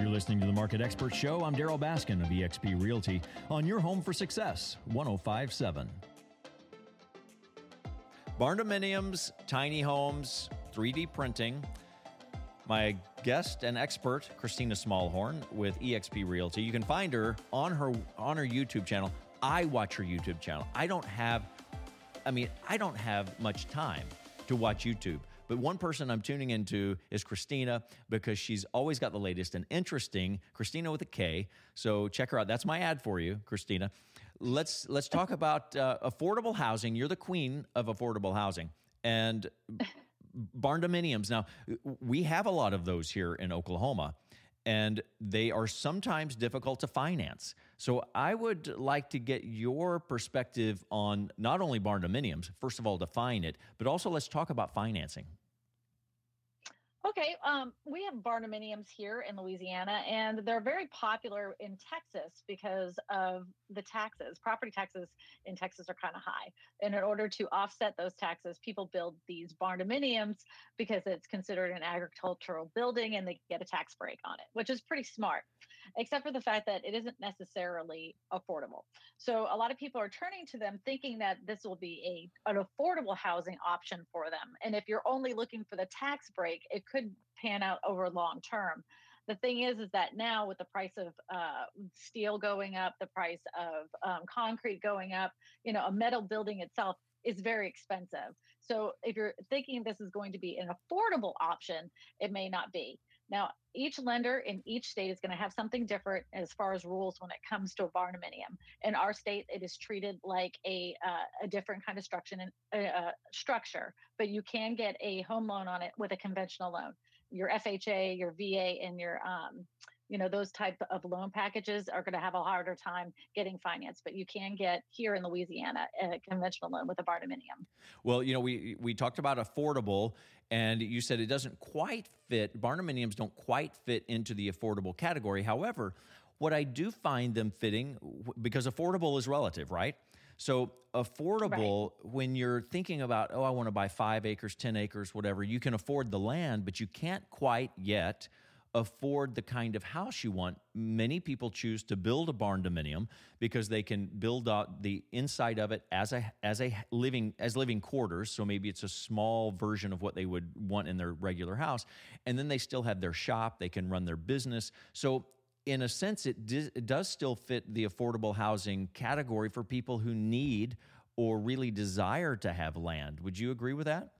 You're listening to the Market Expert Show. I'm Darryl Baskin of eXp Realty on your home for success, 1057. Barndominiums, tiny homes, 3D printing. My guest and expert, Kristina Smallhorn with eXp Realty. You can find her on her on her YouTube channel. I watch her YouTube channel. I don't have I mean, I don't have much time to watch YouTube. But one person I'm tuning into is Kristina because she's always got the latest and interesting. Kristina with a K. So check her out. That's my ad for you, Kristina. Let's let's talk about uh, affordable housing. You're the queen of affordable housing and barndominiums. Now we have a lot of those here in Oklahoma and they are sometimes difficult to finance. So I would like to get your perspective on not only barndominiums, first of all, define it, but also let's talk about financing. Okay, um, we have barndominiums here in Louisiana, and they're very popular in Texas because of the taxes. Property taxes in Texas are kind of high, and in order to offset those taxes, people build these barndominiums because it's considered an agricultural building, and they get a tax break on it, which is pretty smart. Except for the fact that it isn't necessarily affordable. So a lot of people are turning to them, thinking that this will be a an affordable housing option for them. And if you're only looking for the tax break, it could pan out over long term. The thing is, is that now with the price of uh, steel going up, the price of um, concrete going up, you know, a metal building itself is very expensive. So if you're thinking this is going to be an affordable option, it may not be. Now, each lender in each state is going to have something different as far as rules when it comes to a barndominium. In our state, it is treated like a uh, a different kind of structure, uh, uh, structure, but you can get a home loan on it with a conventional loan. Your FHA, your VA, and your um, you know those type of loan packages are going to have a harder time getting financed but you can get here in louisiana a conventional loan with a barndominium well you know we we talked about affordable and you said it doesn't quite fit barndominiums don't quite fit into the affordable category. However what i do find them fitting because affordable is relative right? So affordable right. when you're thinking about oh i want to buy 5 acres 10 acres whatever you can afford the land but you can't quite yet afford the kind of house you want. Many people choose to build a barndominium because they can build out the inside of it as a as a living as living quarters. So maybe it's a small version of what they would want in their regular house, and then they still have their shop. They can run their business. So in a sense, it, it does still fit the affordable housing category for people who need or really desire to have land. Would you agree with that?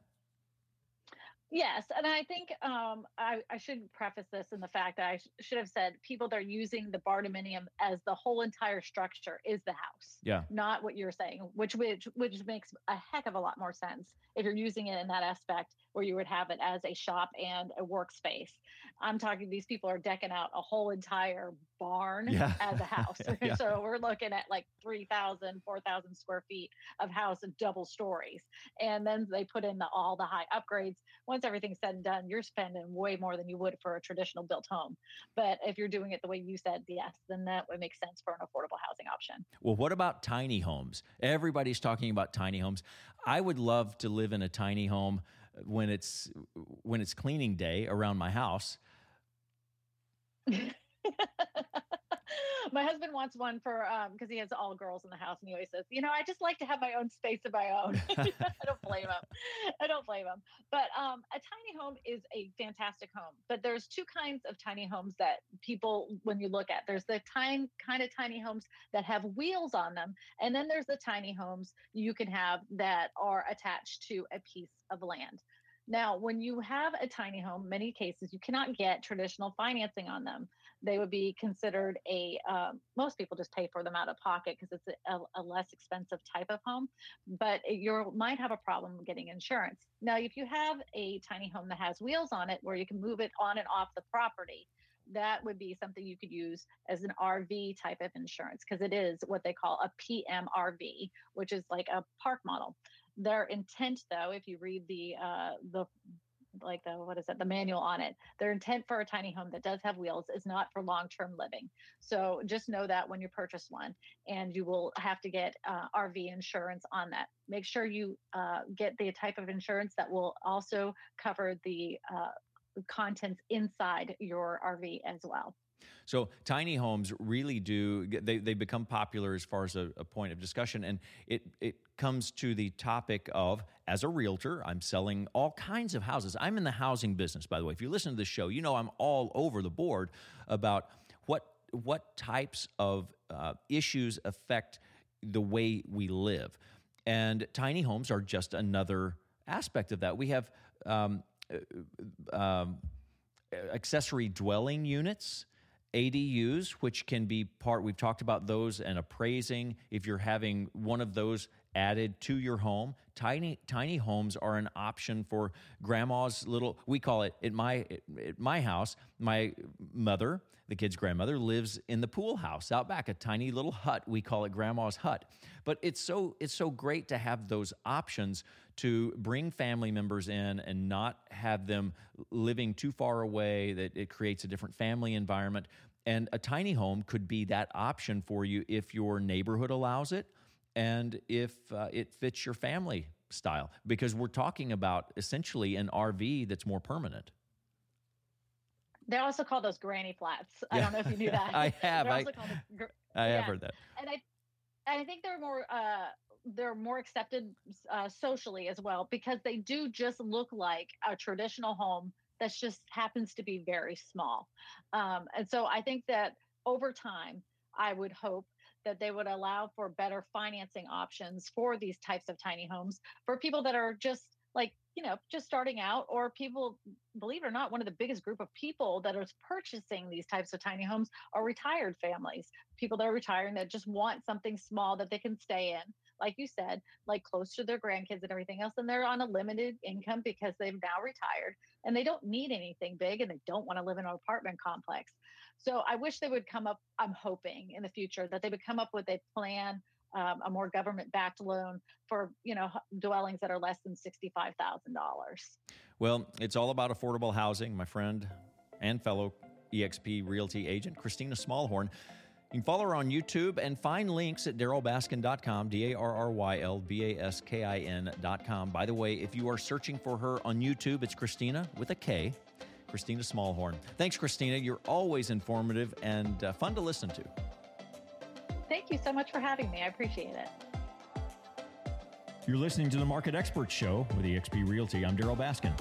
Yes, and I think um, I, I, should preface this in the fact that I sh- should have said people that are using the barndominium as the whole entire structure is the house. Yeah. Not what you're saying, which which which makes a heck of a lot more sense if you're using it in that aspect where you would have it as a shop and a workspace. I'm talking these people are decking out a whole entire barn yeah. as a house. yeah. so we're looking at like 3,000, 4,000 square feet of house and double stories. And then they put in the, all the high upgrades. Once everything's said and done, you're spending way more than you would for a traditional built home. But if you're doing it the way you said, yes, then that would make sense for an affordable housing option. Well, what about tiny homes? Everybody's talking about tiny homes. I would love to live in a tiny home when it's when it's cleaning day around my house. my husband wants one for um because he has all girls in the house and he always says you know i just like to have my own space of my own. I don't blame him. I don't blame him. But um a tiny home is a fantastic home but there's two kinds of tiny homes that people when you look at there's the tiny kind of tiny homes that have wheels on them and then there's the tiny homes you can have that are attached to a piece of land. Now, when you have a tiny home, many cases you cannot get traditional financing on them. They would be considered a, um, most people just pay for them out of pocket because it's a, a, less expensive type of home, but you might have a problem getting insurance. Now, if you have a tiny home that has wheels on it where you can move it on and off the property, that would be something you could use as an RV type of insurance because it is what they call a PMRV, which is like a park model. Their intent, though, if you read the uh, the like the what is it the manual on it. Their intent for a tiny home that does have wheels is not for long-term living. So just know that when you purchase one and you will have to get uh, rv insurance on that. Make sure you uh, get the type of insurance that will also cover the uh, contents inside your rv as well So tiny homes really do they, they become popular as far as a, a, point of discussion. And it it comes to the topic of as a realtor, I'm selling all kinds of houses. I'm in the housing business, by the way. If you listen to this show, you know I'm all over the board about what what types of uh, issues affect the way we live. And tiny homes are just another aspect of that. We have um, uh, um, accessory dwelling units ADUs, which can be part, we've talked about those and appraising. If you're having one of those added to your home, tiny tiny homes are an option for grandma's little. We call it at my at my house. My mother, the kid's grandmother, lives in the pool house out back, a tiny little hut. We call it grandma's hut. But it's so it's so great to have those options to bring family members in and not have them living too far away that it creates a different family environment and a tiny home could be that option for you if your neighborhood allows it and if uh, it fits your family style because we're talking about essentially an RV that's more permanent. They also call those granny flats. I don't know if you knew that. I have. I, I have heard that. And I, and I think they're more uh, they're more accepted uh, socially as well because they do just look like a traditional home that just happens to be very small. Um, and so I think that over time, I would hope that they would allow for better financing options for these types of tiny homes for people that are just like you know just starting out or people believe it or not one of the biggest group of people that are purchasing these types of tiny homes are retired families people that are retiring that just want something small that they can stay in like you said, like close to their grandkids and everything else. And they're on a limited income because they've now retired and they don't need anything big and they don't want to live in an apartment complex. So I wish they would come up, I'm hoping in the future that they would come up with a plan. Um, a more government-backed loan for you know dwellings that are less than sixty-five thousand dollars. Well, it's all about affordable housing, my friend and fellow EXP Realty agent Kristina Smallhorn. You can follow her on YouTube and find links at darrylbaskin.com, D A R R Y L B A S K I N.com. By the way, if you are searching for her on YouTube, it's Kristina with a K, Kristina Smallhorn. Thanks, Kristina. You're always informative and uh, fun to listen to. Thank you so much for having me. I appreciate it. You're listening to the Market Experts Show with eXp Realty. I'm Darryl Baskin.